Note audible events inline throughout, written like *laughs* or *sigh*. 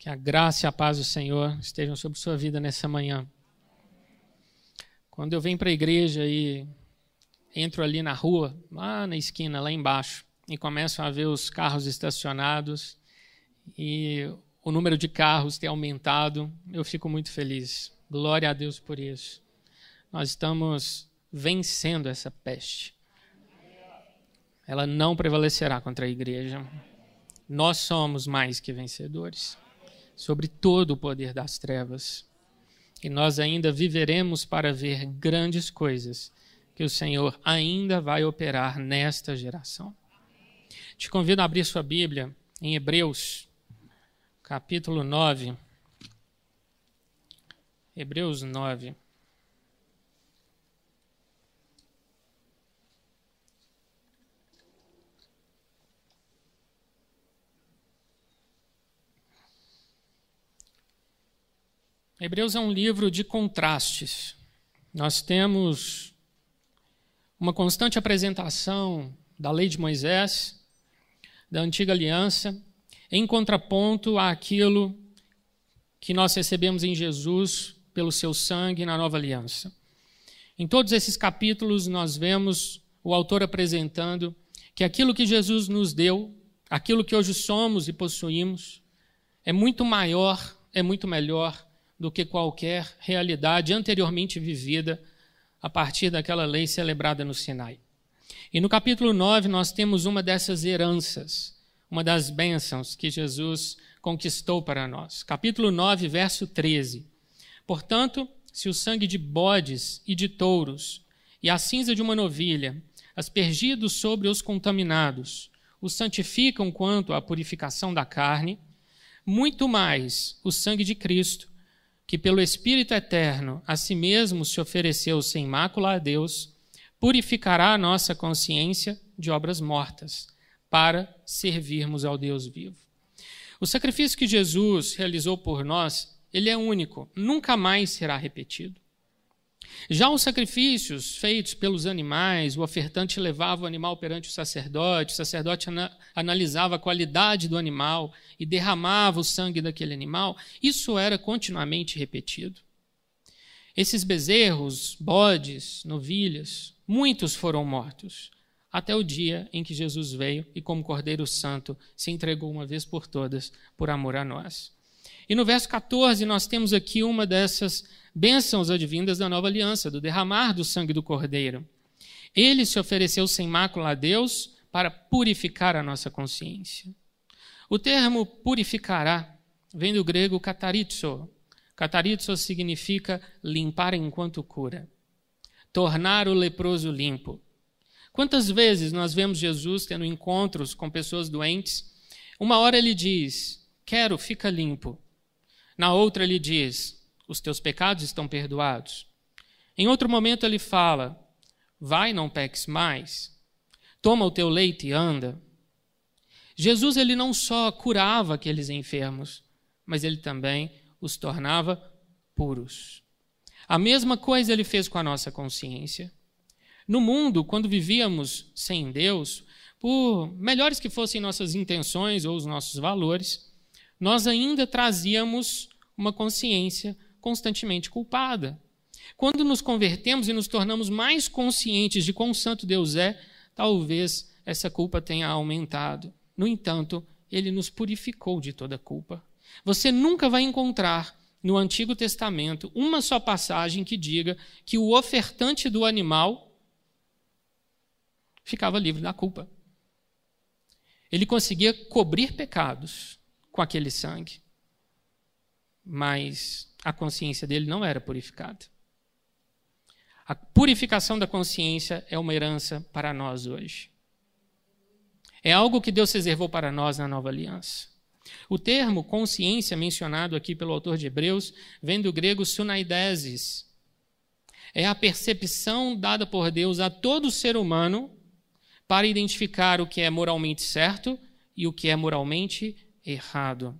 Que a graça e a paz do Senhor estejam sobre sua vida nessa manhã. Quando eu venho para a igreja e entro ali na rua, lá na esquina, lá embaixo, e começo a ver os carros estacionados e o número de carros ter aumentado, eu fico muito feliz. Glória a Deus por isso. Nós estamos vencendo essa peste. Ela não prevalecerá contra a igreja. Nós somos mais que vencedores sobre todo o poder das trevas. E nós ainda viveremos para ver grandes coisas que o Senhor ainda vai operar nesta geração. Te convido a abrir sua Bíblia em Hebreus, capítulo 9. Hebreus 9. Hebreus é um livro de contrastes. Nós temos uma constante apresentação da lei de Moisés, da antiga aliança, em contraponto àquilo que nós recebemos em Jesus pelo seu sangue na nova aliança. Em todos esses capítulos, nós vemos o autor apresentando que aquilo que Jesus nos deu, aquilo que hoje somos e possuímos, é muito maior, é muito melhor do que qualquer realidade anteriormente vivida a partir daquela lei celebrada no Sinai. E no capítulo 9 nós temos uma dessas heranças, uma das bênçãos que Jesus conquistou para nós. Capítulo 9, verso 13. Portanto, se o sangue de bodes e de touros e a cinza de uma novilha, aspergidos sobre os contaminados, os santificam quanto à purificação da carne, muito mais o sangue de Cristo, que pelo Espírito eterno a si mesmo se ofereceu sem mácula a Deus, purificará a nossa consciência de obras mortas, para servirmos ao Deus vivo. O sacrifício que Jesus realizou por nós, ele é único, nunca mais será repetido. Já os sacrifícios feitos pelos animais, o ofertante levava o animal perante o sacerdote, o sacerdote ana analisava a qualidade do animal e derramava o sangue daquele animal, isso era continuamente repetido. Esses bezerros, bodes, novilhas, muitos foram mortos, até o dia em que Jesus veio e, como Cordeiro Santo, se entregou uma vez por todas por amor a nós. E no verso 14, nós temos aqui uma dessas bênçãos advindas da nova aliança, do derramar do sangue do Cordeiro. Ele se ofereceu sem mácula a Deus para purificar a nossa consciência. O termo purificará vem do grego katarizo. Katarizo significa limpar enquanto cura. Tornar o leproso limpo. Quantas vezes nós vemos Jesus tendo encontros com pessoas doentes? Uma hora ele diz: Quero, fica limpo. Na outra ele diz: os teus pecados estão perdoados. Em outro momento ele fala: vai, não peques mais. Toma o teu leite e anda. Jesus ele não só curava aqueles enfermos, mas ele também os tornava puros. A mesma coisa ele fez com a nossa consciência. No mundo, quando vivíamos sem Deus, por melhores que fossem nossas intenções ou os nossos valores, nós ainda trazíamos uma consciência constantemente culpada. Quando nos convertemos e nos tornamos mais conscientes de quão santo Deus é, talvez essa culpa tenha aumentado. No entanto, ele nos purificou de toda culpa. Você nunca vai encontrar no Antigo Testamento uma só passagem que diga que o ofertante do animal ficava livre da culpa. Ele conseguia cobrir pecados com aquele sangue. Mas a consciência dele não era purificada. A purificação da consciência é uma herança para nós hoje. É algo que Deus reservou para nós na nova aliança. O termo consciência, mencionado aqui pelo autor de Hebreus, vem do grego sunaidesis. É a percepção dada por Deus a todo ser humano para identificar o que é moralmente certo e o que é moralmente errado.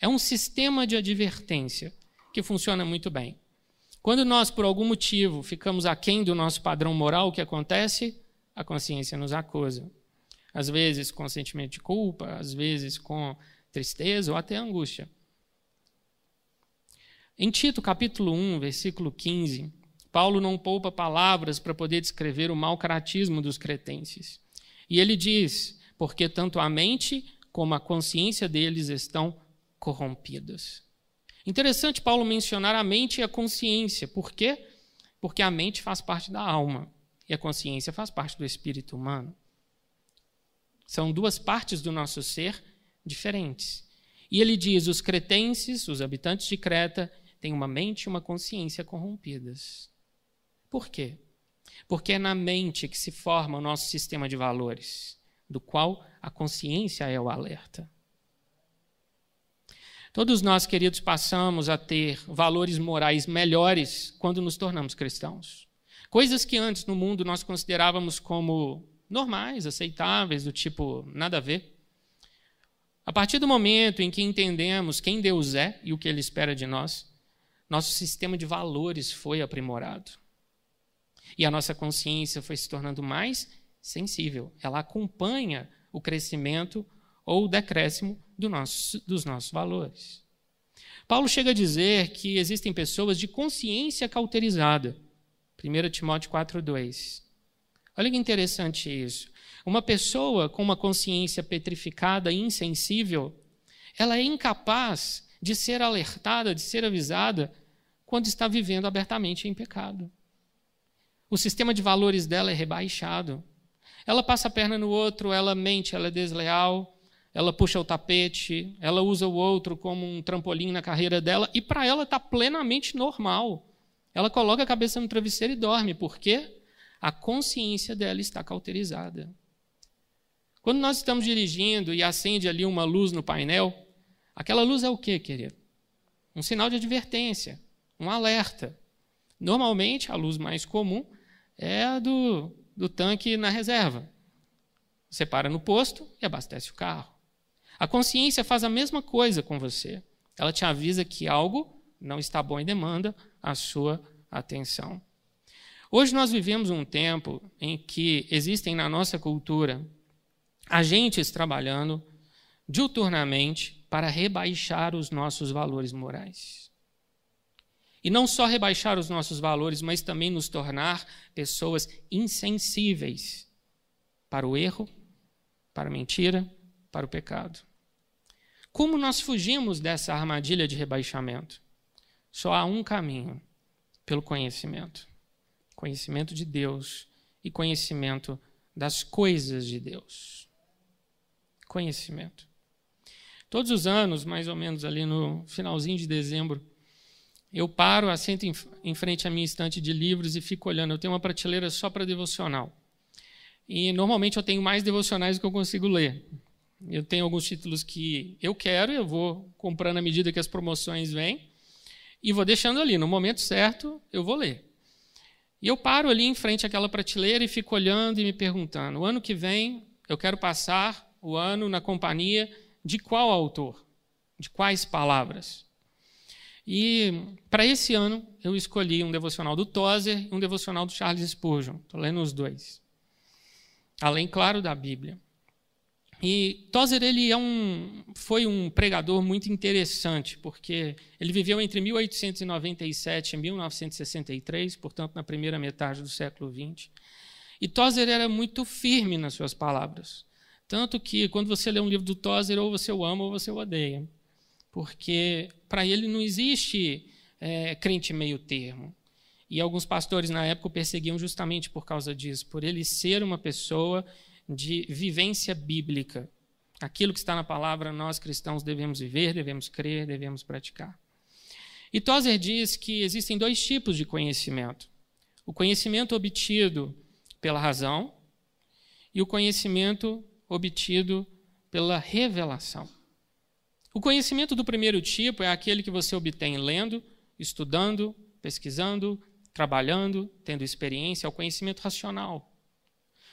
É um sistema de advertência que funciona muito bem. Quando nós, por algum motivo, ficamos aquém do nosso padrão moral, o que acontece? A consciência nos acusa. Às vezes com sentimento de culpa, às vezes com tristeza ou até angústia. Em Tito, capítulo 1, versículo 15, Paulo não poupa palavras para poder descrever o mau caratismo dos cretenses. E ele diz: porque tanto a mente como a consciência deles estão corrompidas. Interessante Paulo mencionar a mente e a consciência. Por quê? Porque a mente faz parte da alma e a consciência faz parte do espírito humano. São duas partes do nosso ser diferentes. E ele diz: os cretenses, os habitantes de Creta, têm uma mente e uma consciência corrompidas. Por quê? Porque é na mente que se forma o nosso sistema de valores, do qual a consciência é o alerta. Todos nós, queridos, passamos a ter valores morais melhores quando nos tornamos cristãos. Coisas que antes no mundo nós considerávamos como normais, aceitáveis, do tipo nada a ver. A partir do momento em que entendemos quem Deus é e o que Ele espera de nós, nosso sistema de valores foi aprimorado. E a nossa consciência foi se tornando mais sensível. Ela acompanha o crescimento ou o decréscimo do nosso, dos nossos valores. Paulo chega a dizer que existem pessoas de consciência cauterizada. 1 Timóteo 4,2. Olha que interessante isso. Uma pessoa com uma consciência petrificada e insensível, ela é incapaz de ser alertada, de ser avisada quando está vivendo abertamente em pecado. O sistema de valores dela é rebaixado. Ela passa a perna no outro, ela mente, ela é desleal, ela puxa o tapete, ela usa o outro como um trampolim na carreira dela, e para ela está plenamente normal. Ela coloca a cabeça no travesseiro e dorme, porque a consciência dela está cauterizada. Quando nós estamos dirigindo e acende ali uma luz no painel, aquela luz é o quê, querido? Um sinal de advertência, um alerta. Normalmente, a luz mais comum é a do, do tanque na reserva. Você para no posto e abastece o carro. A consciência faz a mesma coisa com você. Ela te avisa que algo não está bom e demanda a sua atenção. Hoje nós vivemos um tempo em que existem na nossa cultura agentes trabalhando diuturnamente para rebaixar os nossos valores morais. E não só rebaixar os nossos valores, mas também nos tornar pessoas insensíveis para o erro, para a mentira, para o pecado. Como nós fugimos dessa armadilha de rebaixamento? Só há um caminho: pelo conhecimento. Conhecimento de Deus e conhecimento das coisas de Deus. Conhecimento. Todos os anos, mais ou menos ali no finalzinho de dezembro, eu paro, assento em frente à minha estante de livros e fico olhando. Eu tenho uma prateleira só para devocional. E normalmente eu tenho mais devocionais do que eu consigo ler. Eu tenho alguns títulos que eu quero, eu vou comprando à medida que as promoções vêm e vou deixando ali. No momento certo, eu vou ler. E eu paro ali em frente àquela prateleira e fico olhando e me perguntando: o ano que vem eu quero passar o ano na companhia de qual autor? De quais palavras? E para esse ano eu escolhi um devocional do Tozer e um devocional do Charles Spurgeon. Estou lendo os dois. Além, claro, da Bíblia. E Tozer ele é um, foi um pregador muito interessante, porque ele viveu entre 1897 e 1963, portanto, na primeira metade do século XX. E Tozer era muito firme nas suas palavras. Tanto que, quando você lê um livro do Tozer, ou você o ama ou você o odeia. Porque, para ele, não existe é, crente meio termo. E alguns pastores, na época, o perseguiam justamente por causa disso, por ele ser uma pessoa de vivência bíblica. Aquilo que está na palavra, nós cristãos devemos viver, devemos crer, devemos praticar. E Tozer diz que existem dois tipos de conhecimento: o conhecimento obtido pela razão e o conhecimento obtido pela revelação. O conhecimento do primeiro tipo é aquele que você obtém lendo, estudando, pesquisando, trabalhando, tendo experiência, é o conhecimento racional.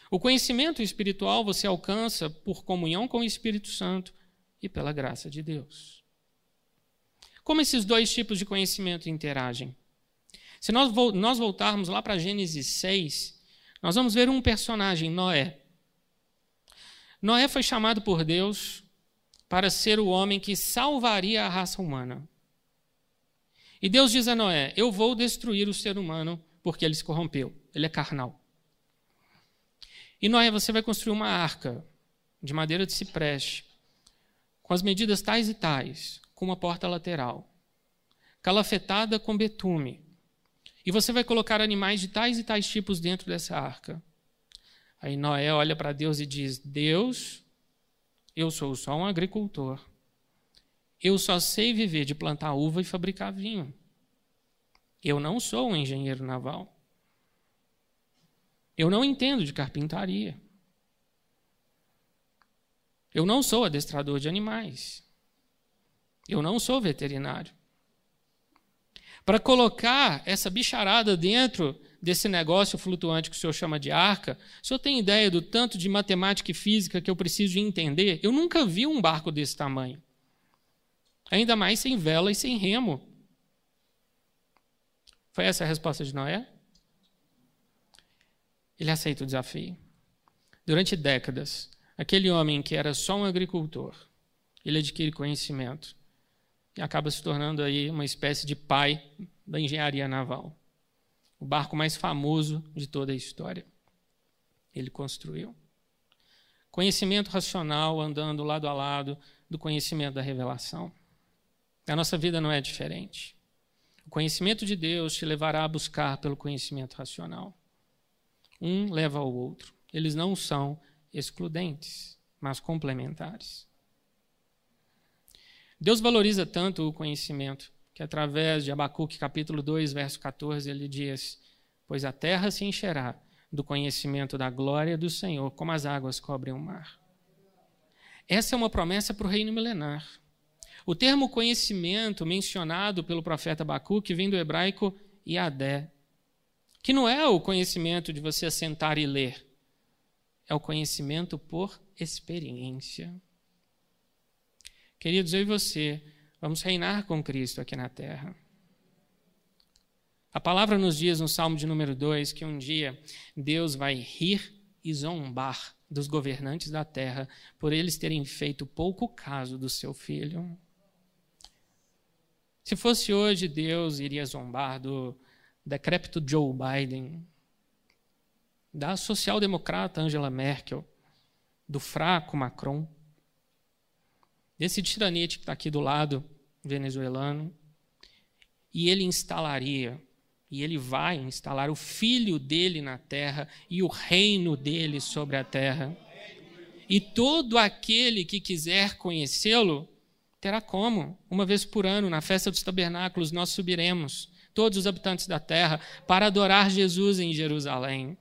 O conhecimento espiritual você alcança por comunhão com o Espírito Santo e pela graça de Deus. Como esses dois tipos de conhecimento interagem? Se nós, nós voltarmos lá para Gênesis 6, nós vamos ver um personagem, Noé. Noé foi chamado por Deus para ser o homem que salvaria a raça humana. E Deus diz a Noé: Eu vou destruir o ser humano porque ele se corrompeu, ele é carnal. E Noé, você vai construir uma arca de madeira de cipreste, com as medidas tais e tais, com uma porta lateral, calafetada com betume. E você vai colocar animais de tais e tais tipos dentro dessa arca. Aí Noé olha para Deus e diz: Deus, eu sou só um agricultor. Eu só sei viver de plantar uva e fabricar vinho. Eu não sou um engenheiro naval. Eu não entendo de carpintaria. Eu não sou adestrador de animais. Eu não sou veterinário. Para colocar essa bicharada dentro desse negócio flutuante que o senhor chama de arca, o senhor tem ideia do tanto de matemática e física que eu preciso entender? Eu nunca vi um barco desse tamanho. Ainda mais sem vela e sem remo. Foi essa a resposta de Noé? Ele aceita o desafio. Durante décadas, aquele homem que era só um agricultor, ele adquire conhecimento e acaba se tornando aí uma espécie de pai da engenharia naval. O barco mais famoso de toda a história. Ele construiu. Conhecimento racional andando lado a lado do conhecimento da revelação. A nossa vida não é diferente. O conhecimento de Deus te levará a buscar pelo conhecimento racional. Um leva ao outro. Eles não são excludentes, mas complementares. Deus valoriza tanto o conhecimento que através de Abacuque capítulo 2, verso 14, ele diz: "Pois a terra se encherá do conhecimento da glória do Senhor, como as águas cobrem o mar." Essa é uma promessa para o reino milenar. O termo conhecimento mencionado pelo profeta Abacuque vem do hebraico iadé, que não é o conhecimento de você sentar e ler, é o conhecimento por experiência. Queridos, eu e você vamos reinar com Cristo aqui na terra. A palavra nos diz no Salmo de número 2 que um dia Deus vai rir e zombar dos governantes da terra por eles terem feito pouco caso do seu filho. Se fosse hoje, Deus iria zombar do decrépito Joe Biden, da social-democrata Angela Merkel, do fraco Macron, desse tiranete que está aqui do lado, venezuelano, e ele instalaria, e ele vai instalar o filho dele na terra e o reino dele sobre a terra. E todo aquele que quiser conhecê-lo terá como? Uma vez por ano, na festa dos tabernáculos, nós subiremos todos os habitantes da terra, para adorar Jesus em Jerusalém.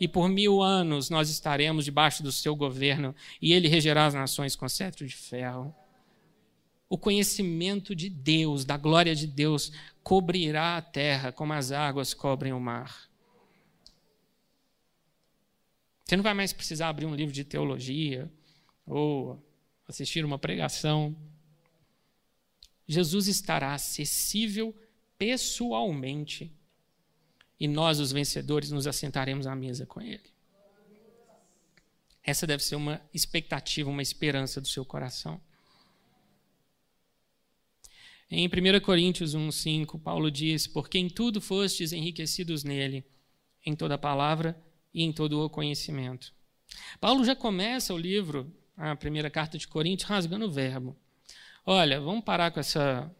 E por mil anos nós estaremos debaixo do seu governo, e ele regerá as nações com cetro de ferro. O conhecimento de Deus, da glória de Deus, cobrirá a terra como as águas cobrem o mar. Você não vai mais precisar abrir um livro de teologia ou assistir uma pregação. Jesus estará acessível pessoalmente. E nós, os vencedores, nos assentaremos à mesa com Ele. Essa deve ser uma expectativa, uma esperança do seu coração. Em 1 Coríntios 1,5, Paulo diz: Porque em tudo fostes enriquecidos nele, em toda palavra e em todo o conhecimento. Paulo já começa o livro, a primeira carta de Coríntios, rasgando o verbo. Olha, vamos parar com essa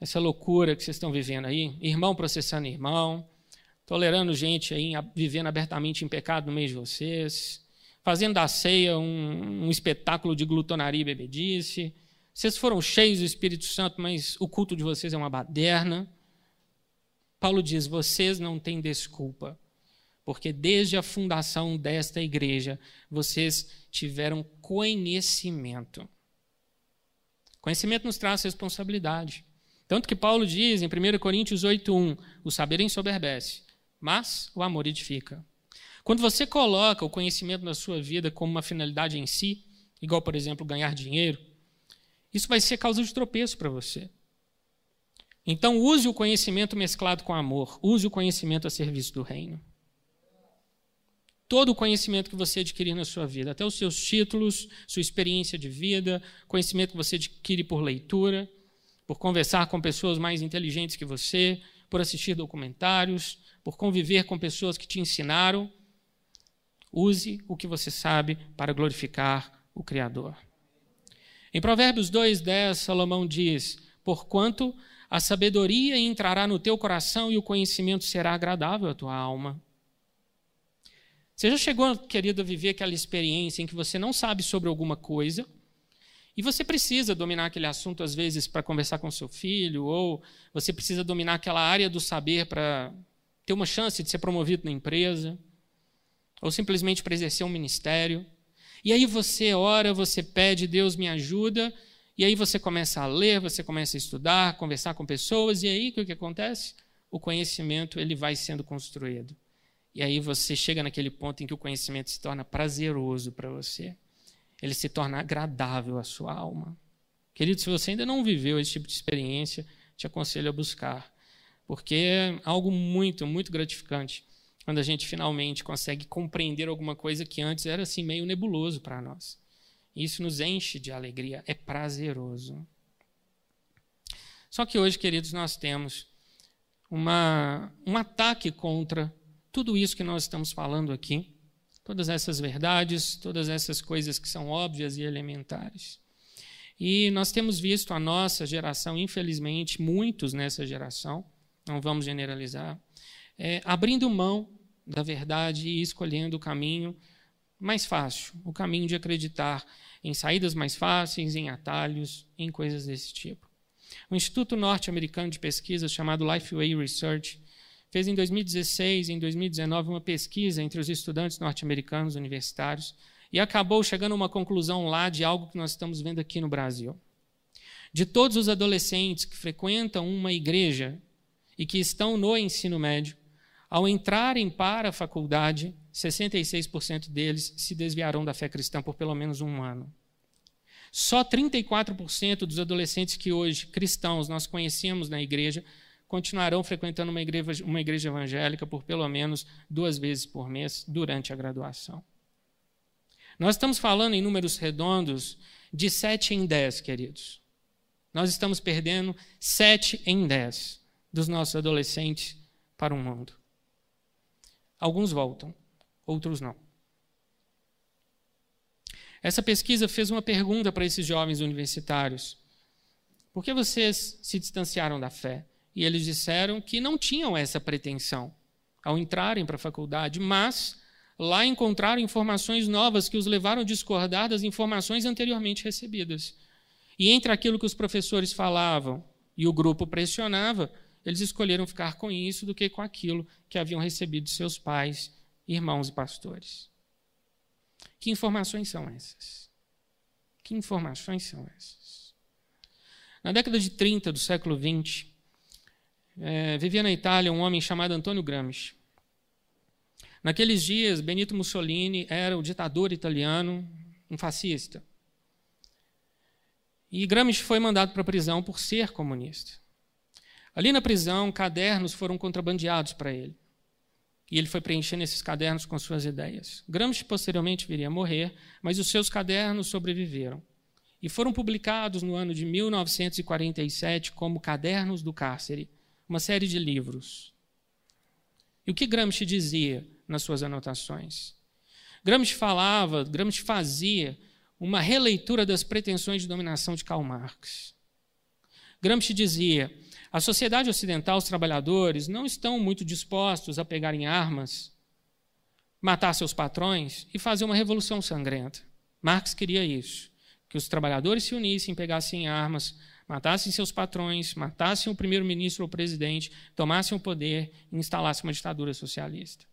essa loucura que vocês estão vivendo aí, irmão processando irmão, tolerando gente aí vivendo abertamente em pecado no meio de vocês, fazendo da ceia um, um espetáculo de glutonaria e bebedice. Vocês foram cheios do Espírito Santo, mas o culto de vocês é uma baderna. Paulo diz: vocês não têm desculpa, porque desde a fundação desta igreja vocês tiveram conhecimento. Conhecimento nos traz responsabilidade. Tanto que Paulo diz em 1 Coríntios 8:1, o saber ensoberbece, mas o amor edifica. Quando você coloca o conhecimento na sua vida como uma finalidade em si, igual, por exemplo, ganhar dinheiro, isso vai ser causa de tropeço para você. Então, use o conhecimento mesclado com amor, use o conhecimento a serviço do reino. Todo o conhecimento que você adquirir na sua vida, até os seus títulos, sua experiência de vida, conhecimento que você adquire por leitura, por conversar com pessoas mais inteligentes que você, por assistir documentários, por conviver com pessoas que te ensinaram. Use o que você sabe para glorificar o Criador. Em Provérbios 2,10, Salomão diz: Porquanto a sabedoria entrará no teu coração e o conhecimento será agradável à tua alma. Você já chegou, querido, a viver aquela experiência em que você não sabe sobre alguma coisa e você precisa dominar aquele assunto, às vezes, para conversar com seu filho, ou você precisa dominar aquela área do saber para ter uma chance de ser promovido na empresa, ou simplesmente para exercer um ministério. E aí você ora, você pede, Deus me ajuda, e aí você começa a ler, você começa a estudar, conversar com pessoas, e aí o que acontece? O conhecimento ele vai sendo construído. E aí você chega naquele ponto em que o conhecimento se torna prazeroso para você. Ele se torna agradável à sua alma. Querido, se você ainda não viveu esse tipo de experiência, te aconselho a buscar, porque é algo muito, muito gratificante quando a gente finalmente consegue compreender alguma coisa que antes era assim meio nebuloso para nós. Isso nos enche de alegria, é prazeroso. Só que hoje, queridos, nós temos uma, um ataque contra tudo isso que nós estamos falando aqui, todas essas verdades, todas essas coisas que são óbvias e elementares. E nós temos visto a nossa geração, infelizmente, muitos nessa geração, não vamos generalizar, é, abrindo mão da verdade e escolhendo o caminho mais fácil, o caminho de acreditar em saídas mais fáceis, em atalhos, em coisas desse tipo. O Instituto Norte-Americano de Pesquisa, chamado Lifeway Research, fez em 2016 e em 2019 uma pesquisa entre os estudantes norte-americanos universitários e acabou chegando a uma conclusão lá de algo que nós estamos vendo aqui no Brasil. De todos os adolescentes que frequentam uma igreja e que estão no ensino médio, ao entrarem para a faculdade, 66% deles se desviarão da fé cristã por pelo menos um ano. Só 34% dos adolescentes que hoje, cristãos, nós conhecemos na igreja, continuarão frequentando uma igreja, uma igreja evangélica por pelo menos duas vezes por mês durante a graduação. Nós estamos falando em números redondos de 7 em 10, queridos. Nós estamos perdendo 7 em 10 dos nossos adolescentes para o mundo. Alguns voltam, outros não. Essa pesquisa fez uma pergunta para esses jovens universitários: Por que vocês se distanciaram da fé? E eles disseram que não tinham essa pretensão ao entrarem para a faculdade, mas lá encontraram informações novas que os levaram a discordar das informações anteriormente recebidas. E entre aquilo que os professores falavam e o grupo pressionava, eles escolheram ficar com isso do que com aquilo que haviam recebido seus pais, irmãos e pastores. Que informações são essas? Que informações são essas? Na década de 30 do século XX, é, vivia na Itália um homem chamado Antônio Gramsci. Naqueles dias, Benito Mussolini era o ditador italiano, um fascista. E Gramsci foi mandado para a prisão por ser comunista. Ali na prisão, cadernos foram contrabandeados para ele. E ele foi preenchendo esses cadernos com suas ideias. Gramsci posteriormente viria a morrer, mas os seus cadernos sobreviveram. E foram publicados no ano de 1947 como Cadernos do Cárcere, uma série de livros. E o que Gramsci dizia nas suas anotações? Gramsci falava, Gramsci fazia uma releitura das pretensões de dominação de Karl Marx. Gramsci dizia: a sociedade ocidental, os trabalhadores, não estão muito dispostos a pegarem armas, matar seus patrões e fazer uma revolução sangrenta. Marx queria isso: que os trabalhadores se unissem, pegassem armas, matassem seus patrões, matassem o primeiro-ministro ou o presidente, tomassem o poder e instalassem uma ditadura socialista.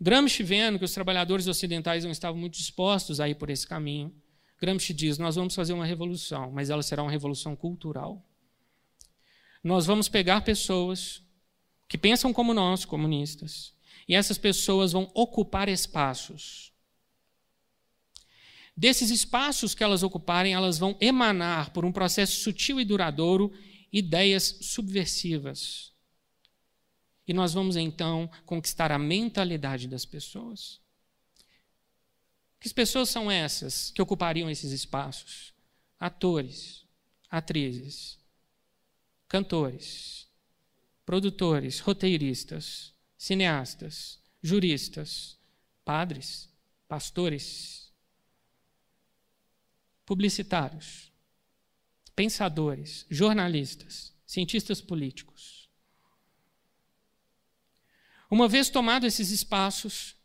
Gramsci, vendo que os trabalhadores ocidentais não estavam muito dispostos a ir por esse caminho, Gramsci diz: Nós vamos fazer uma revolução, mas ela será uma revolução cultural nós vamos pegar pessoas que pensam como nós, comunistas, e essas pessoas vão ocupar espaços. Desses espaços que elas ocuparem, elas vão emanar, por um processo sutil e duradouro, ideias subversivas. E nós vamos então conquistar a mentalidade das pessoas. Que pessoas são essas que ocupariam esses espaços? Atores, atrizes, cantores, produtores, roteiristas, cineastas, juristas, padres, pastores, publicitários, pensadores, jornalistas, cientistas políticos. Uma vez tomados esses espaços,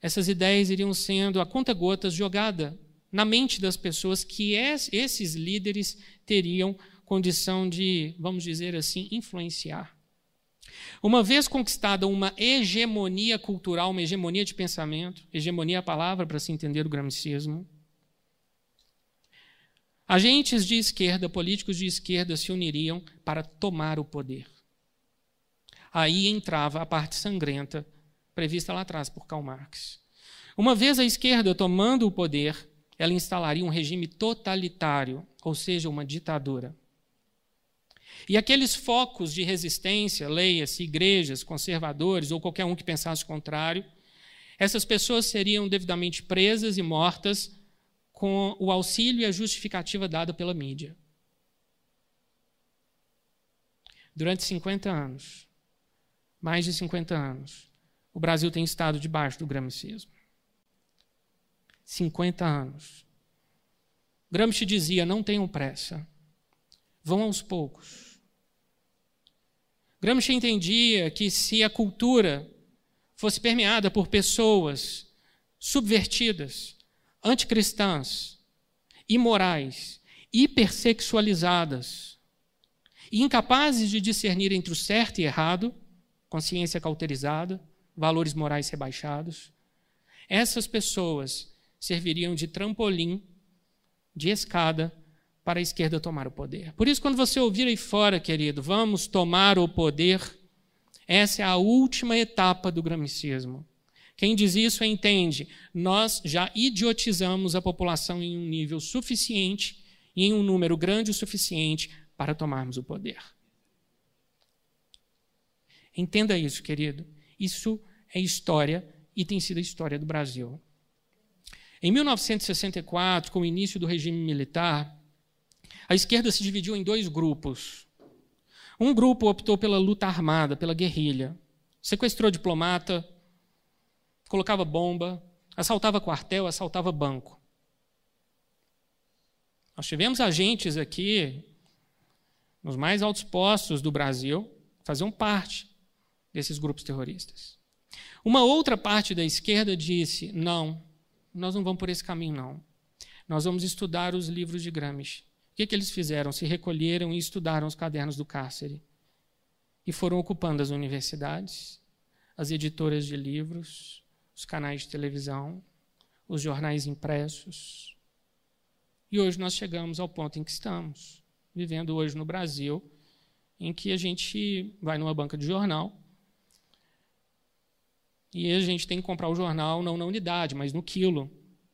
essas ideias iriam sendo a conta-gotas jogada na mente das pessoas que esses líderes teriam condição de, vamos dizer assim, influenciar. Uma vez conquistada uma hegemonia cultural, uma hegemonia de pensamento, hegemonia é a palavra para se entender o gramicismo, agentes de esquerda, políticos de esquerda se uniriam para tomar o poder. Aí entrava a parte sangrenta prevista lá atrás por Karl Marx. Uma vez a esquerda tomando o poder, ela instalaria um regime totalitário, ou seja, uma ditadura. E aqueles focos de resistência, leia-se igrejas, conservadores ou qualquer um que pensasse o contrário, essas pessoas seriam devidamente presas e mortas com o auxílio e a justificativa dada pela mídia. Durante 50 anos, mais de 50 anos, o Brasil tem estado debaixo do gramicismo. 50 anos. Gramsci dizia: não tenham pressa, vão aos poucos. Gramsci entendia que se a cultura fosse permeada por pessoas subvertidas, anticristãs, imorais, hipersexualizadas e incapazes de discernir entre o certo e errado, consciência cauterizada, valores morais rebaixados, essas pessoas serviriam de trampolim, de escada para a esquerda tomar o poder. Por isso, quando você ouvir aí fora, querido, vamos tomar o poder, essa é a última etapa do gramicismo. Quem diz isso entende, nós já idiotizamos a população em um nível suficiente e em um número grande o suficiente para tomarmos o poder. Entenda isso, querido. Isso é história e tem sido a história do Brasil. Em 1964, com o início do regime militar, a esquerda se dividiu em dois grupos. Um grupo optou pela luta armada, pela guerrilha. Sequestrou diplomata, colocava bomba, assaltava quartel, assaltava banco. Nós tivemos agentes aqui, nos mais altos postos do Brasil, faziam parte desses grupos terroristas. Uma outra parte da esquerda disse: não, nós não vamos por esse caminho, não. Nós vamos estudar os livros de Gramsci que, que eles fizeram? Se recolheram e estudaram os cadernos do cárcere. E foram ocupando as universidades, as editoras de livros, os canais de televisão, os jornais impressos. E hoje nós chegamos ao ponto em que estamos, vivendo hoje no Brasil, em que a gente vai numa banca de jornal e a gente tem que comprar o jornal não na unidade, mas no quilo,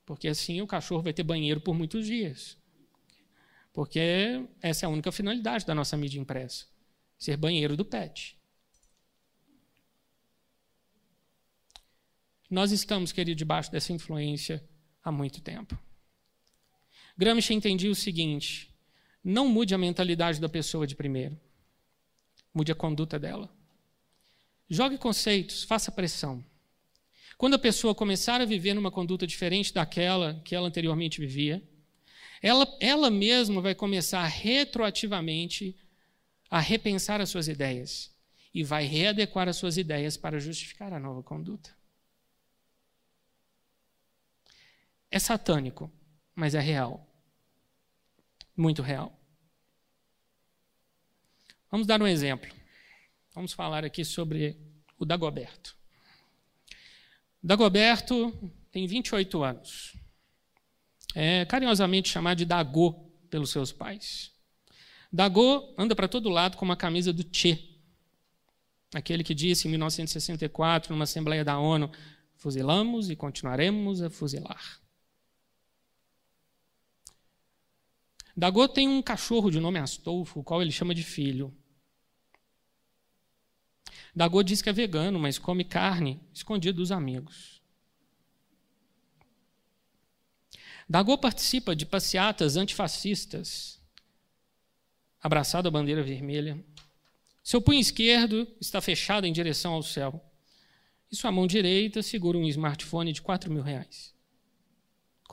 porque assim o cachorro vai ter banheiro por muitos dias. Porque essa é a única finalidade da nossa mídia impressa ser banheiro do pet. Nós estamos, querido, debaixo dessa influência há muito tempo. Gramsci entendia o seguinte: não mude a mentalidade da pessoa de primeiro, mude a conduta dela. Jogue conceitos, faça pressão. Quando a pessoa começar a viver numa conduta diferente daquela que ela anteriormente vivia, ela, ela mesma vai começar retroativamente a repensar as suas ideias e vai readequar as suas ideias para justificar a nova conduta. É satânico, mas é real. Muito real. Vamos dar um exemplo. Vamos falar aqui sobre o Dagoberto. Dagoberto tem 28 anos é carinhosamente chamado de Dagô pelos seus pais. Dagô anda para todo lado com uma camisa do Che, aquele que disse em 1964, numa Assembleia da ONU: fuzilamos e continuaremos a fuzilar. Dagô tem um cachorro de nome Astolfo, o qual ele chama de filho. Dagô diz que é vegano, mas come carne escondido dos amigos. Dagô participa de passeatas antifascistas abraçado à bandeira vermelha. Seu punho esquerdo está fechado em direção ao céu. E sua mão direita segura um smartphone de 4 mil reais,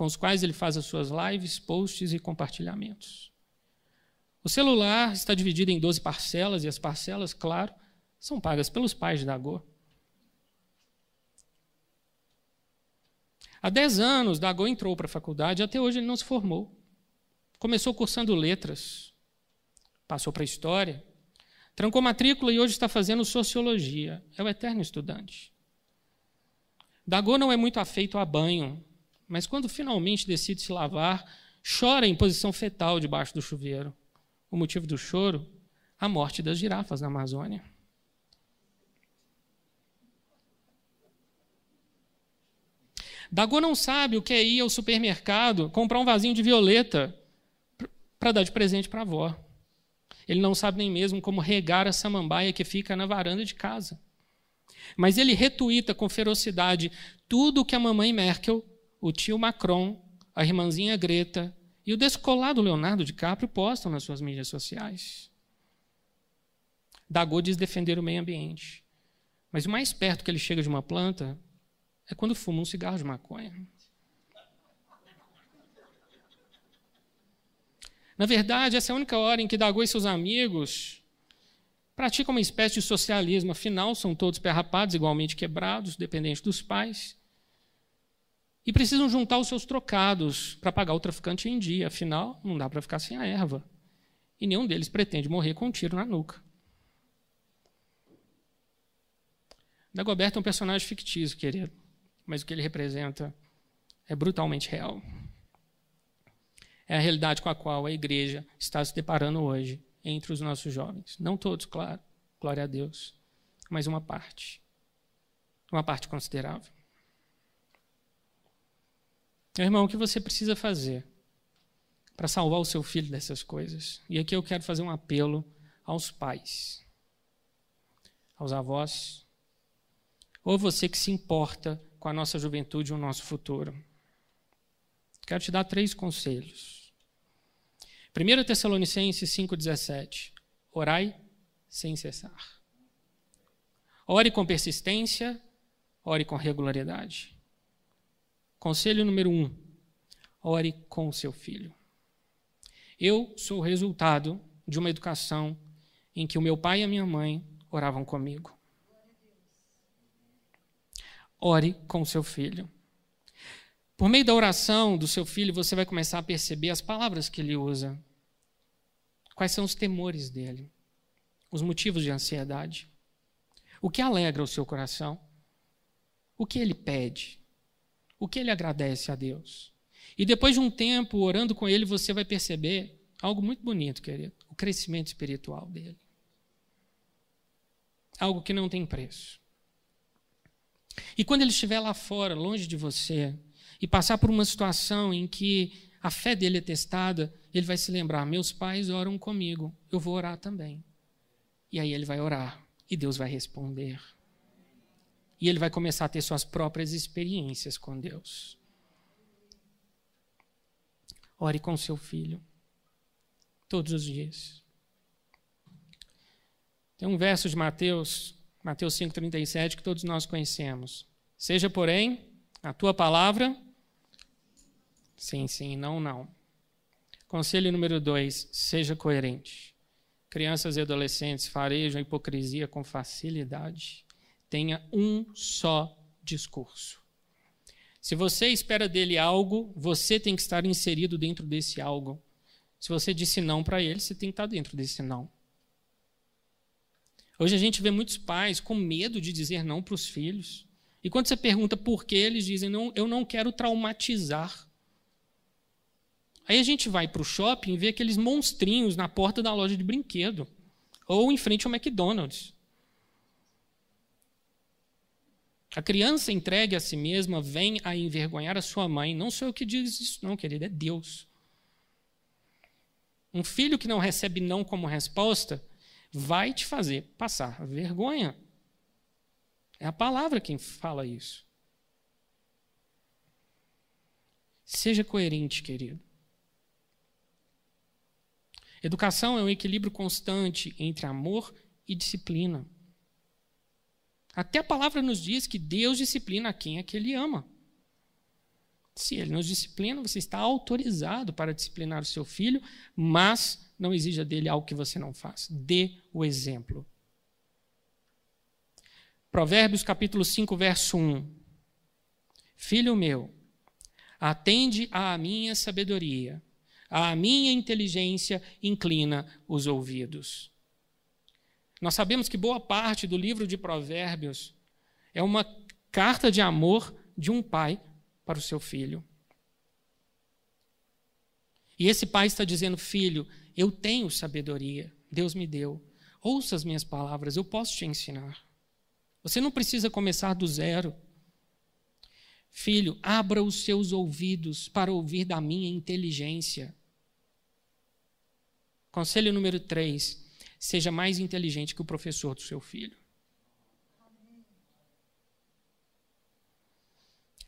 com os quais ele faz as suas lives, posts e compartilhamentos. O celular está dividido em 12 parcelas, e as parcelas, claro, são pagas pelos pais de Dagô. Há 10 anos, Dagô entrou para a faculdade e até hoje ele não se formou. Começou cursando letras, passou para história, trancou matrícula e hoje está fazendo sociologia. É o eterno estudante. Dagô não é muito afeito a banho, mas quando finalmente decide se lavar, chora em posição fetal debaixo do chuveiro. O motivo do choro? A morte das girafas na Amazônia. Dagô não sabe o que é ir ao supermercado comprar um vasinho de violeta para dar de presente para a avó. Ele não sabe nem mesmo como regar a samambaia que fica na varanda de casa. Mas ele retuita com ferocidade tudo o que a mamãe Merkel, o tio Macron, a irmãzinha Greta e o descolado Leonardo DiCaprio postam nas suas mídias sociais. Dagô diz defender o meio ambiente. Mas o mais perto que ele chega de uma planta é quando fuma um cigarro de maconha. Na verdade, essa é a única hora em que Dago e seus amigos praticam uma espécie de socialismo. Afinal, são todos perrapados, igualmente quebrados, dependentes dos pais. E precisam juntar os seus trocados para pagar o traficante em dia. Afinal, não dá para ficar sem a erva. E nenhum deles pretende morrer com um tiro na nuca. Dagoberto é um personagem fictício, querido mas o que ele representa é brutalmente real. É a realidade com a qual a igreja está se deparando hoje entre os nossos jovens. Não todos, claro, glória a Deus, mas uma parte. Uma parte considerável. Meu irmão, o que você precisa fazer para salvar o seu filho dessas coisas? E aqui eu quero fazer um apelo aos pais, aos avós, ou você que se importa com a nossa juventude e o nosso futuro. Quero te dar três conselhos. 1 Tessalonicenses 5,17. Orai sem cessar. Ore com persistência, ore com regularidade. Conselho número um: ore com o seu filho. Eu sou o resultado de uma educação em que o meu pai e a minha mãe oravam comigo. Ore com o seu filho. Por meio da oração do seu filho, você vai começar a perceber as palavras que ele usa. Quais são os temores dele? Os motivos de ansiedade? O que alegra o seu coração? O que ele pede? O que ele agradece a Deus? E depois de um tempo orando com ele, você vai perceber algo muito bonito, querido: o crescimento espiritual dele. Algo que não tem preço. E quando ele estiver lá fora, longe de você, e passar por uma situação em que a fé dele é testada, ele vai se lembrar: meus pais oram comigo, eu vou orar também. E aí ele vai orar, e Deus vai responder. E ele vai começar a ter suas próprias experiências com Deus. Ore com seu filho, todos os dias. Tem um verso de Mateus Mateus 5,37, que todos nós conhecemos. Seja, porém, a tua palavra. Sim, sim, não, não. Conselho número 2, seja coerente. Crianças e adolescentes farejam hipocrisia com facilidade. Tenha um só discurso. Se você espera dele algo, você tem que estar inserido dentro desse algo. Se você disse não para ele, você tem que estar dentro desse não. Hoje a gente vê muitos pais com medo de dizer não para os filhos. E quando você pergunta por que, eles dizem: não, eu não quero traumatizar. Aí a gente vai para o shopping e vê aqueles monstrinhos na porta da loja de brinquedo. Ou em frente ao McDonald's. A criança entregue a si mesma vem a envergonhar a sua mãe. Não sou eu que diz isso, não, querido, é Deus. Um filho que não recebe não como resposta vai te fazer passar vergonha. É a palavra quem fala isso. Seja coerente, querido. Educação é um equilíbrio constante entre amor e disciplina. Até a palavra nos diz que Deus disciplina quem é que Ele ama. Se Ele nos disciplina, você está autorizado para disciplinar o seu filho, mas não exija dele algo que você não faz. Dê o exemplo. Provérbios capítulo 5, verso 1. Filho meu, atende à minha sabedoria, à minha inteligência inclina os ouvidos. Nós sabemos que boa parte do livro de Provérbios é uma carta de amor de um pai para o seu filho. E esse pai está dizendo: Filho, eu tenho sabedoria, Deus me deu. Ouça as minhas palavras, eu posso te ensinar. Você não precisa começar do zero. Filho, abra os seus ouvidos para ouvir da minha inteligência. Conselho número 3. Seja mais inteligente que o professor do seu filho.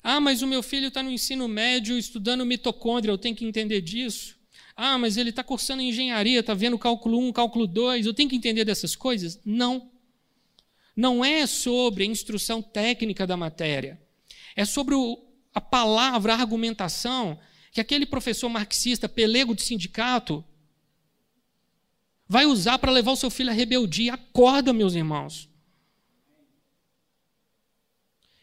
Ah, mas o meu filho está no ensino médio estudando mitocôndria, eu tenho que entender disso. Ah, mas ele está cursando engenharia, está vendo cálculo 1, cálculo 2, eu tenho que entender dessas coisas? Não. Não é sobre a instrução técnica da matéria. É sobre o, a palavra, a argumentação que aquele professor marxista, pelego de sindicato, vai usar para levar o seu filho à rebeldia. Acorda, meus irmãos.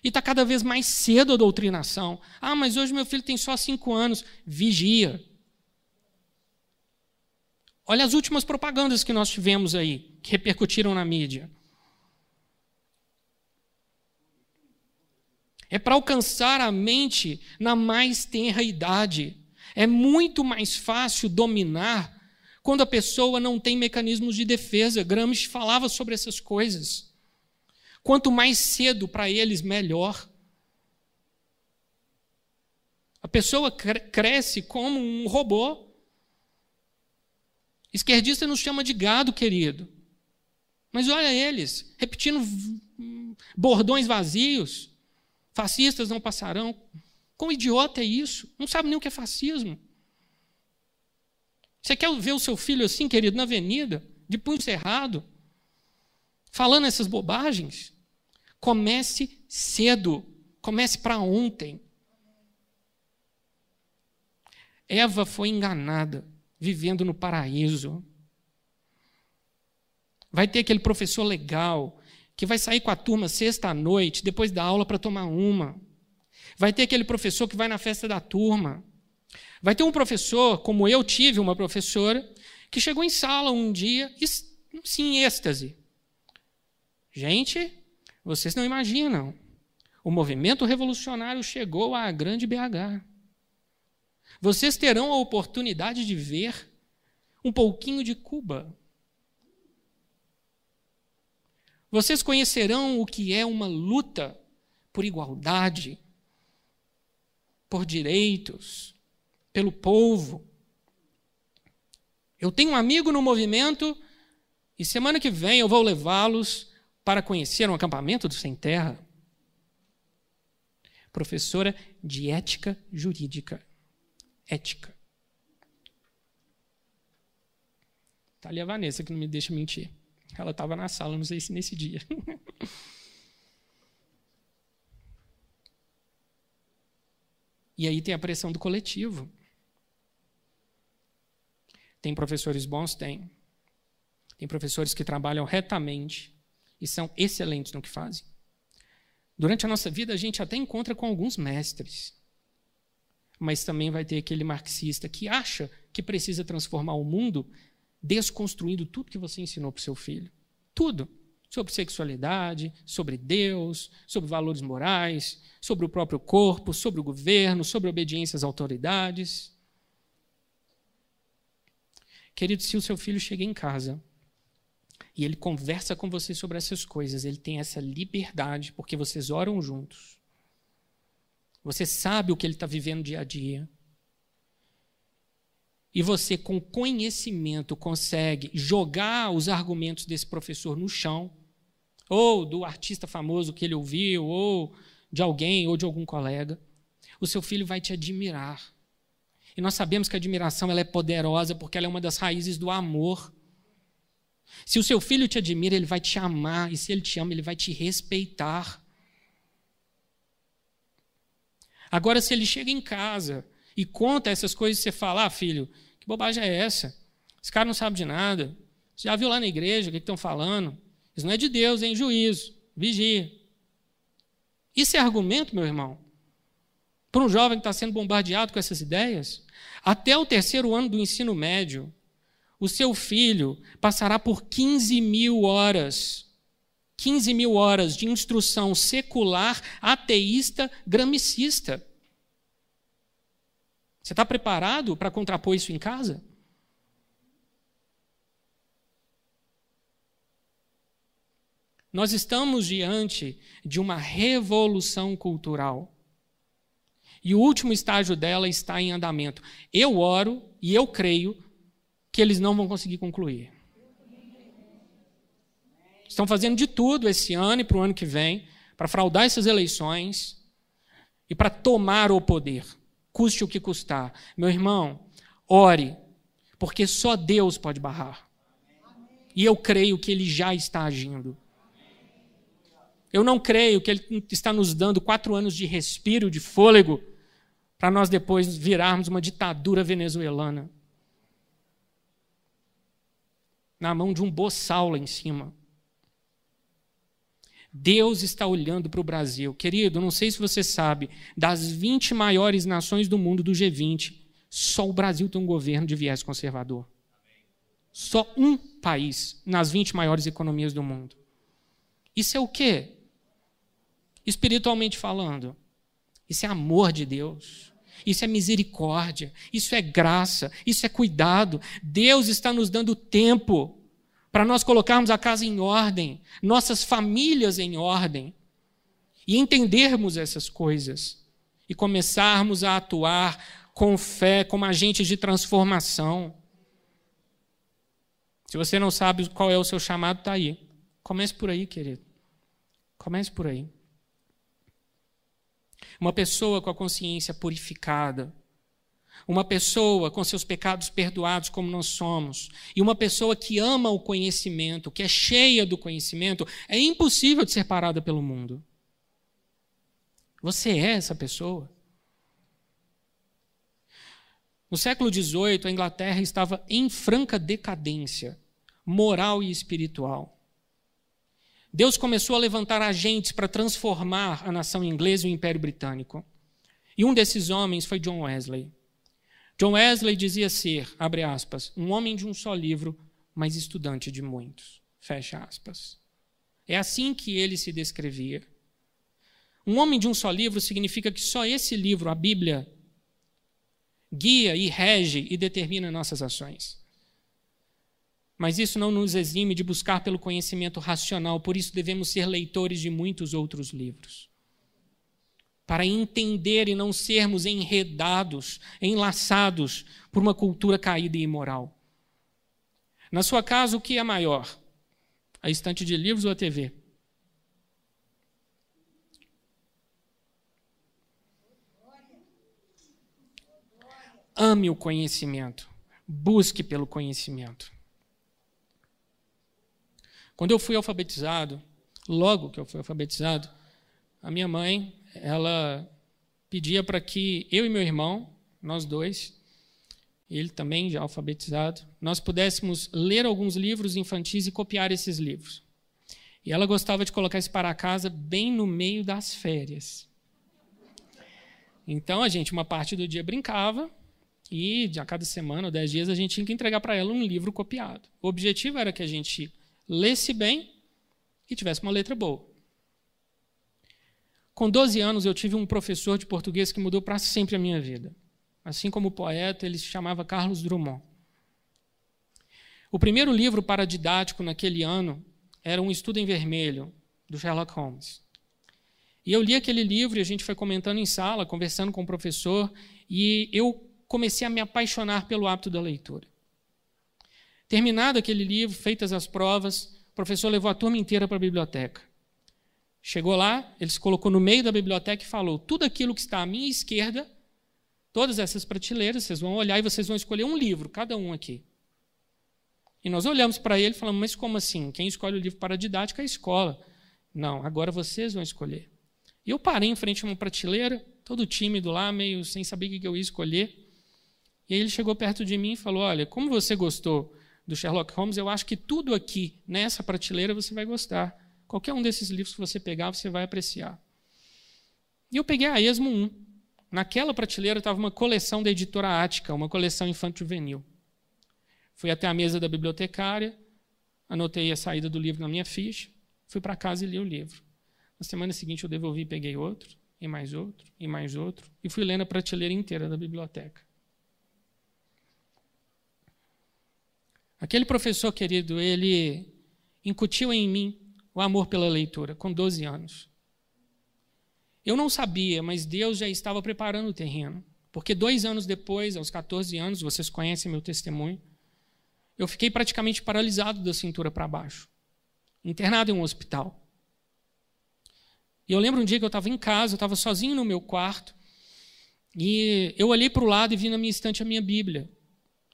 E está cada vez mais cedo a doutrinação. Ah, mas hoje meu filho tem só cinco anos. Vigia. Olha as últimas propagandas que nós tivemos aí, que repercutiram na mídia. É para alcançar a mente na mais tenra idade. É muito mais fácil dominar quando a pessoa não tem mecanismos de defesa. Gramsci falava sobre essas coisas. Quanto mais cedo para eles, melhor. A pessoa cresce como um robô. Esquerdista nos chama de gado, querido. Mas olha eles, repetindo bordões vazios. Fascistas não passarão. Quão idiota é isso? Não sabe nem o que é fascismo. Você quer ver o seu filho assim, querido, na avenida, de punho cerrado, falando essas bobagens? Comece cedo. Comece para ontem. Eva foi enganada, vivendo no paraíso. Vai ter aquele professor legal que vai sair com a turma sexta-noite, depois da aula, para tomar uma. Vai ter aquele professor que vai na festa da turma. Vai ter um professor, como eu tive uma professora, que chegou em sala um dia, sim, em êxtase. Gente, vocês não imaginam. O movimento revolucionário chegou à grande BH. Vocês terão a oportunidade de ver um pouquinho de Cuba. Vocês conhecerão o que é uma luta por igualdade, por direitos, pelo povo. Eu tenho um amigo no movimento e semana que vem eu vou levá-los para conhecer um acampamento do Sem Terra. Professora de ética jurídica. Ética. Está ali a Vanessa que não me deixa mentir. Ela estava na sala, não sei se nesse dia. *laughs* e aí tem a pressão do coletivo. Tem professores bons? Tem. Tem professores que trabalham retamente e são excelentes no que fazem. Durante a nossa vida, a gente até encontra com alguns mestres. Mas também vai ter aquele marxista que acha que precisa transformar o mundo desconstruindo tudo que você ensinou para o seu filho. Tudo. Sobre sexualidade, sobre Deus, sobre valores morais, sobre o próprio corpo, sobre o governo, sobre obediência às autoridades. Querido, se o seu filho chega em casa e ele conversa com você sobre essas coisas, ele tem essa liberdade, porque vocês oram juntos. Você sabe o que ele está vivendo dia a dia e você, com conhecimento, consegue jogar os argumentos desse professor no chão, ou do artista famoso que ele ouviu, ou de alguém, ou de algum colega, o seu filho vai te admirar. E nós sabemos que a admiração ela é poderosa porque ela é uma das raízes do amor. Se o seu filho te admira, ele vai te amar, e se ele te ama, ele vai te respeitar. Agora, se ele chega em casa e conta essas coisas, você fala: ah, filho, que bobagem é essa? Esse cara não sabe de nada. Você já viu lá na igreja o que estão falando? Isso não é de Deus, é em juízo. Vigia. Isso é argumento, meu irmão? Para um jovem que está sendo bombardeado com essas ideias? Até o terceiro ano do ensino médio, o seu filho passará por 15 mil horas 15 mil horas de instrução secular, ateísta, gramicista. Você está preparado para contrapor isso em casa? Nós estamos diante de uma revolução cultural. E o último estágio dela está em andamento. Eu oro e eu creio que eles não vão conseguir concluir. Estão fazendo de tudo esse ano e para o ano que vem para fraudar essas eleições e para tomar o poder, custe o que custar. Meu irmão, ore, porque só Deus pode barrar. E eu creio que Ele já está agindo. Eu não creio que Ele está nos dando quatro anos de respiro, de fôlego, para nós depois virarmos uma ditadura venezuelana. Na mão de um boçal lá em cima. Deus está olhando para o Brasil. Querido, não sei se você sabe, das 20 maiores nações do mundo do G20, só o Brasil tem um governo de viés conservador. Só um país nas 20 maiores economias do mundo. Isso é o quê? Espiritualmente falando, isso é amor de Deus. Isso é misericórdia, isso é graça, isso é cuidado. Deus está nos dando tempo para nós colocarmos a casa em ordem, nossas famílias em ordem, e entendermos essas coisas e começarmos a atuar com fé, como agentes de transformação. Se você não sabe qual é o seu chamado, está aí. Comece por aí, querido. Comece por aí. Uma pessoa com a consciência purificada, uma pessoa com seus pecados perdoados, como nós somos, e uma pessoa que ama o conhecimento, que é cheia do conhecimento, é impossível de ser parada pelo mundo. Você é essa pessoa? No século XVIII, a Inglaterra estava em franca decadência moral e espiritual. Deus começou a levantar agentes para transformar a nação inglesa e o Império Britânico. E um desses homens foi John Wesley. John Wesley dizia ser, abre aspas, um homem de um só livro, mas estudante de muitos. Fecha aspas. É assim que ele se descrevia. Um homem de um só livro significa que só esse livro, a Bíblia, guia e rege e determina nossas ações. Mas isso não nos exime de buscar pelo conhecimento racional, por isso devemos ser leitores de muitos outros livros. Para entender e não sermos enredados, enlaçados por uma cultura caída e imoral. Na sua casa, o que é maior? A estante de livros ou a TV? Ame o conhecimento. Busque pelo conhecimento. Quando eu fui alfabetizado, logo que eu fui alfabetizado, a minha mãe, ela pedia para que eu e meu irmão, nós dois, ele também já alfabetizado, nós pudéssemos ler alguns livros infantis e copiar esses livros. E ela gostava de colocar isso para casa bem no meio das férias. Então a gente, uma parte do dia brincava, e a cada semana ou dez dias a gente tinha que entregar para ela um livro copiado. O objetivo era que a gente lesse bem e tivesse uma letra boa. Com 12 anos, eu tive um professor de português que mudou para sempre a minha vida. Assim como o poeta, ele se chamava Carlos Drummond. O primeiro livro paradidático naquele ano era Um Estudo em Vermelho, do Sherlock Holmes. E eu li aquele livro e a gente foi comentando em sala, conversando com o professor, e eu comecei a me apaixonar pelo hábito da leitura. Terminado aquele livro, feitas as provas, o professor levou a turma inteira para a biblioteca. Chegou lá, ele se colocou no meio da biblioteca e falou: tudo aquilo que está à minha esquerda todas essas prateleiras, vocês vão olhar e vocês vão escolher um livro, cada um aqui. E nós olhamos para ele e falamos, mas como assim? Quem escolhe o livro para a didática é a escola. Não, agora vocês vão escolher. E eu parei em frente a uma prateleira, todo tímido lá, meio sem saber o que eu ia escolher. E aí ele chegou perto de mim e falou: Olha, como você gostou do Sherlock Holmes, eu acho que tudo aqui, nessa prateleira, você vai gostar. Qualquer um desses livros que você pegar, você vai apreciar. E eu peguei a Esmo 1. Naquela prateleira estava uma coleção da editora Ática, uma coleção infanto-juvenil. Fui até a mesa da bibliotecária, anotei a saída do livro na minha ficha, fui para casa e li o livro. Na semana seguinte eu devolvi e peguei outro, e mais outro, e mais outro, e fui lendo a prateleira inteira da biblioteca. Aquele professor querido, ele incutiu em mim o amor pela leitura, com 12 anos. Eu não sabia, mas Deus já estava preparando o terreno. Porque dois anos depois, aos 14 anos, vocês conhecem meu testemunho, eu fiquei praticamente paralisado da cintura para baixo, internado em um hospital. E eu lembro um dia que eu estava em casa, eu estava sozinho no meu quarto, e eu olhei para o lado e vi na minha estante a minha Bíblia.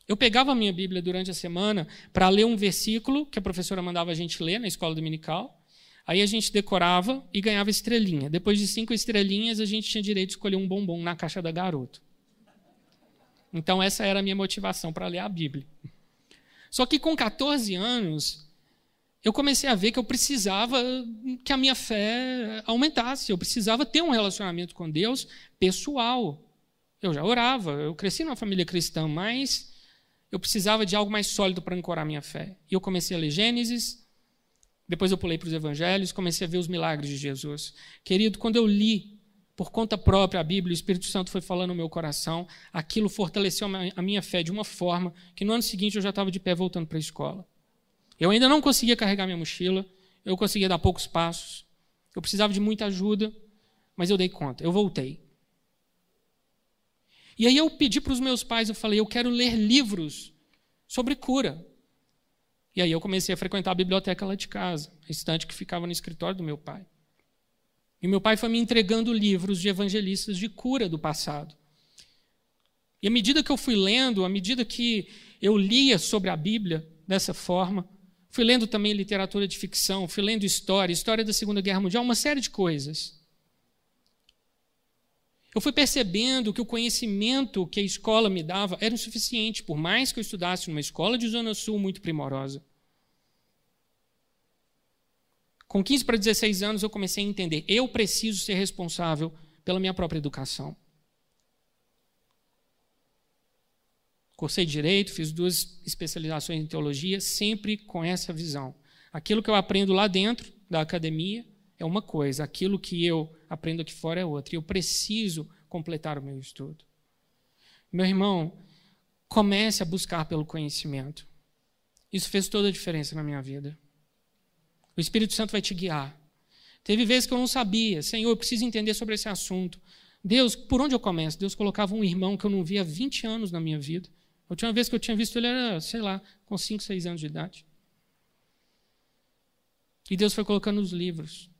Eu pegava a minha Bíblia durante a semana para ler um versículo que a professora mandava a gente ler na escola dominical. Aí a gente decorava e ganhava estrelinha. Depois de cinco estrelinhas, a gente tinha direito de escolher um bombom na caixa da garoto. Então, essa era a minha motivação para ler a Bíblia. Só que com 14 anos, eu comecei a ver que eu precisava que a minha fé aumentasse. Eu precisava ter um relacionamento com Deus pessoal. Eu já orava, eu cresci numa família cristã, mas eu precisava de algo mais sólido para ancorar minha fé. E eu comecei a ler Gênesis, depois eu pulei para os evangelhos, comecei a ver os milagres de Jesus. Querido, quando eu li por conta própria a Bíblia, o Espírito Santo foi falando no meu coração, aquilo fortaleceu a minha fé de uma forma que no ano seguinte eu já estava de pé voltando para a escola. Eu ainda não conseguia carregar minha mochila, eu conseguia dar poucos passos, eu precisava de muita ajuda, mas eu dei conta, eu voltei. E aí eu pedi para os meus pais, eu falei, eu quero ler livros sobre cura. E aí eu comecei a frequentar a biblioteca lá de casa, a estante que ficava no escritório do meu pai. E meu pai foi me entregando livros de evangelistas de cura do passado. E à medida que eu fui lendo, à medida que eu lia sobre a Bíblia dessa forma, fui lendo também literatura de ficção, fui lendo história, história da Segunda Guerra Mundial, uma série de coisas. Eu fui percebendo que o conhecimento que a escola me dava era o suficiente, por mais que eu estudasse numa escola de Zona Sul muito primorosa. Com 15 para 16 anos, eu comecei a entender: eu preciso ser responsável pela minha própria educação. Cursei direito, fiz duas especializações em teologia, sempre com essa visão. Aquilo que eu aprendo lá dentro da academia é uma coisa, aquilo que eu aprendo aqui fora é outra. E eu preciso completar o meu estudo. Meu irmão, comece a buscar pelo conhecimento. Isso fez toda a diferença na minha vida. O Espírito Santo vai te guiar. Teve vezes que eu não sabia, Senhor, eu preciso entender sobre esse assunto. Deus, por onde eu começo? Deus colocava um irmão que eu não via há 20 anos na minha vida. A última vez que eu tinha visto ele era, sei lá, com 5, 6 anos de idade. E Deus foi colocando os livros.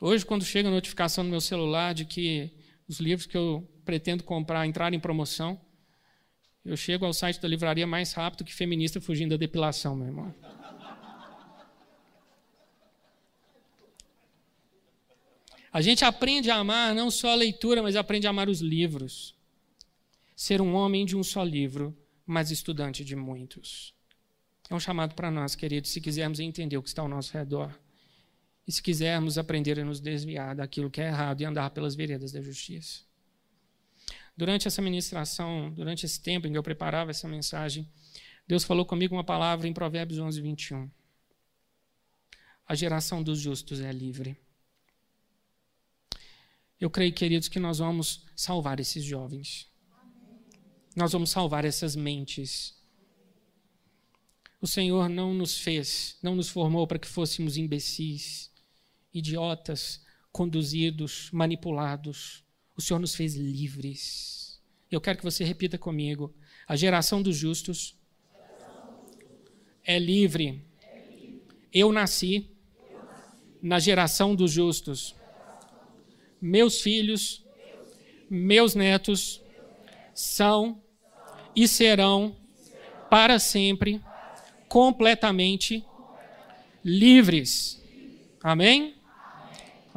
Hoje, quando chega a notificação no meu celular de que os livros que eu pretendo comprar entrarem em promoção, eu chego ao site da livraria mais rápido que feminista fugindo da depilação, meu irmão. A gente aprende a amar não só a leitura, mas aprende a amar os livros. Ser um homem de um só livro, mas estudante de muitos. É um chamado para nós, queridos, se quisermos entender o que está ao nosso redor. E se quisermos aprender a nos desviar daquilo que é errado e andar pelas veredas da justiça. Durante essa ministração, durante esse tempo em que eu preparava essa mensagem, Deus falou comigo uma palavra em Provérbios 11, 21. A geração dos justos é livre. Eu creio, queridos, que nós vamos salvar esses jovens. Nós vamos salvar essas mentes. O Senhor não nos fez, não nos formou para que fôssemos imbecis idiotas, conduzidos, manipulados. O Senhor nos fez livres. Eu quero que você repita comigo. A geração dos justos é livre. Eu nasci na geração dos justos. Meus filhos, meus netos são e serão para sempre completamente livres. Amém?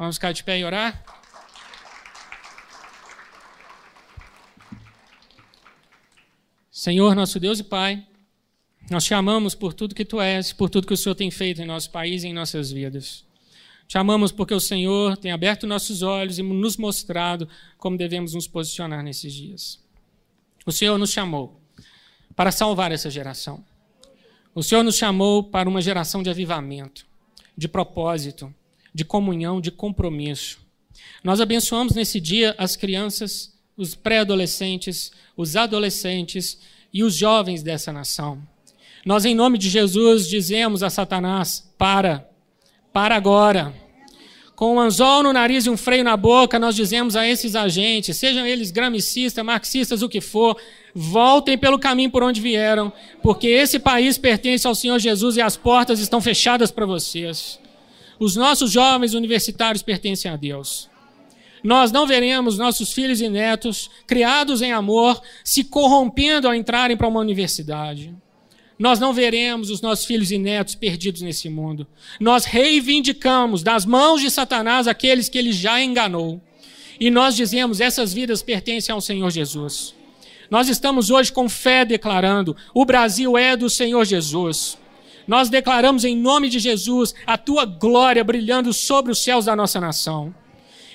Vamos ficar de pé e orar? Senhor, nosso Deus e Pai, nós te amamos por tudo que tu és, por tudo que o Senhor tem feito em nosso país e em nossas vidas. Te amamos porque o Senhor tem aberto nossos olhos e nos mostrado como devemos nos posicionar nesses dias. O Senhor nos chamou para salvar essa geração. O Senhor nos chamou para uma geração de avivamento, de propósito, de comunhão, de compromisso. Nós abençoamos nesse dia as crianças, os pré-adolescentes, os adolescentes e os jovens dessa nação. Nós, em nome de Jesus, dizemos a Satanás: para, para agora. Com um anzol no nariz e um freio na boca, nós dizemos a esses agentes, sejam eles gramicistas, marxistas, o que for, voltem pelo caminho por onde vieram, porque esse país pertence ao Senhor Jesus e as portas estão fechadas para vocês. Os nossos jovens universitários pertencem a Deus. Nós não veremos nossos filhos e netos, criados em amor, se corrompendo ao entrarem para uma universidade. Nós não veremos os nossos filhos e netos perdidos nesse mundo. Nós reivindicamos das mãos de Satanás aqueles que ele já enganou. E nós dizemos: essas vidas pertencem ao Senhor Jesus. Nós estamos hoje com fé declarando: o Brasil é do Senhor Jesus. Nós declaramos em nome de Jesus a tua glória brilhando sobre os céus da nossa nação.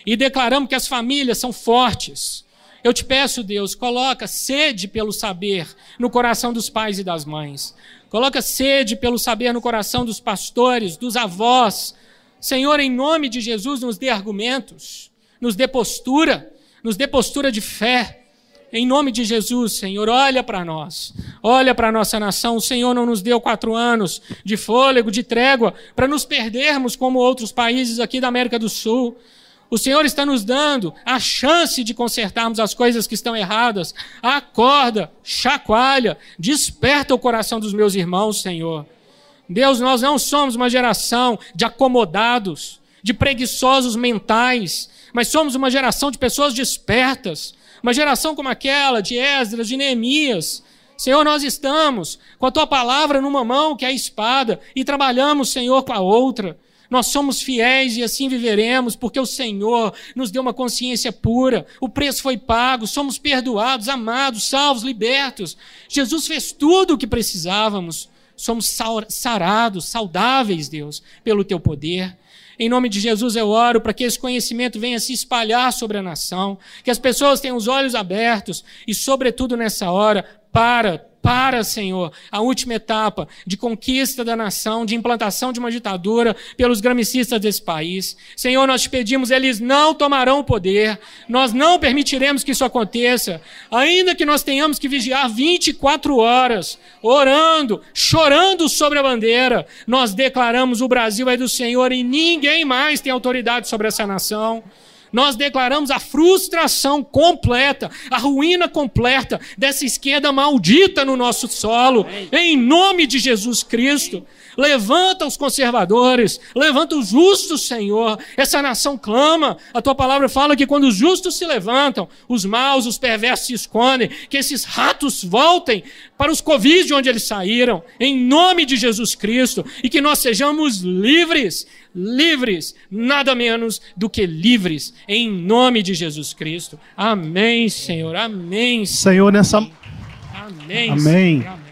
E declaramos que as famílias são fortes. Eu te peço, Deus, coloca sede pelo saber no coração dos pais e das mães. Coloca sede pelo saber no coração dos pastores, dos avós. Senhor, em nome de Jesus, nos dê argumentos, nos dê postura, nos dê postura de fé. Em nome de Jesus, Senhor, olha para nós, olha para a nossa nação. O Senhor não nos deu quatro anos de fôlego, de trégua, para nos perdermos como outros países aqui da América do Sul. O Senhor está nos dando a chance de consertarmos as coisas que estão erradas. Acorda, chacoalha, desperta o coração dos meus irmãos, Senhor. Deus, nós não somos uma geração de acomodados, de preguiçosos mentais, mas somos uma geração de pessoas despertas, uma geração como aquela de Esdras, de Neemias. Senhor, nós estamos com a tua palavra numa mão, que é a espada, e trabalhamos, Senhor, com a outra. Nós somos fiéis e assim viveremos, porque o Senhor nos deu uma consciência pura, o preço foi pago, somos perdoados, amados, salvos, libertos. Jesus fez tudo o que precisávamos. Somos sarados, saudáveis, Deus, pelo teu poder. Em nome de Jesus eu oro para que esse conhecimento venha se espalhar sobre a nação, que as pessoas tenham os olhos abertos e, sobretudo nessa hora, para para, Senhor, a última etapa de conquista da nação, de implantação de uma ditadura pelos gramicistas desse país. Senhor, nós te pedimos, eles não tomarão o poder, nós não permitiremos que isso aconteça, ainda que nós tenhamos que vigiar 24 horas, orando, chorando sobre a bandeira, nós declaramos o Brasil é do Senhor e ninguém mais tem autoridade sobre essa nação nós declaramos a frustração completa, a ruína completa dessa esquerda maldita no nosso solo, em nome de Jesus Cristo. Levanta os conservadores, levanta os justos, Senhor. Essa nação clama. A tua palavra fala que quando os justos se levantam, os maus, os perversos se escondem. Que esses ratos voltem para os covis de onde eles saíram, em nome de Jesus Cristo, e que nós sejamos livres, livres, nada menos do que livres, em nome de Jesus Cristo. Amém, Senhor. Amém. Senhor, nessa. Amém. Amém. Amém.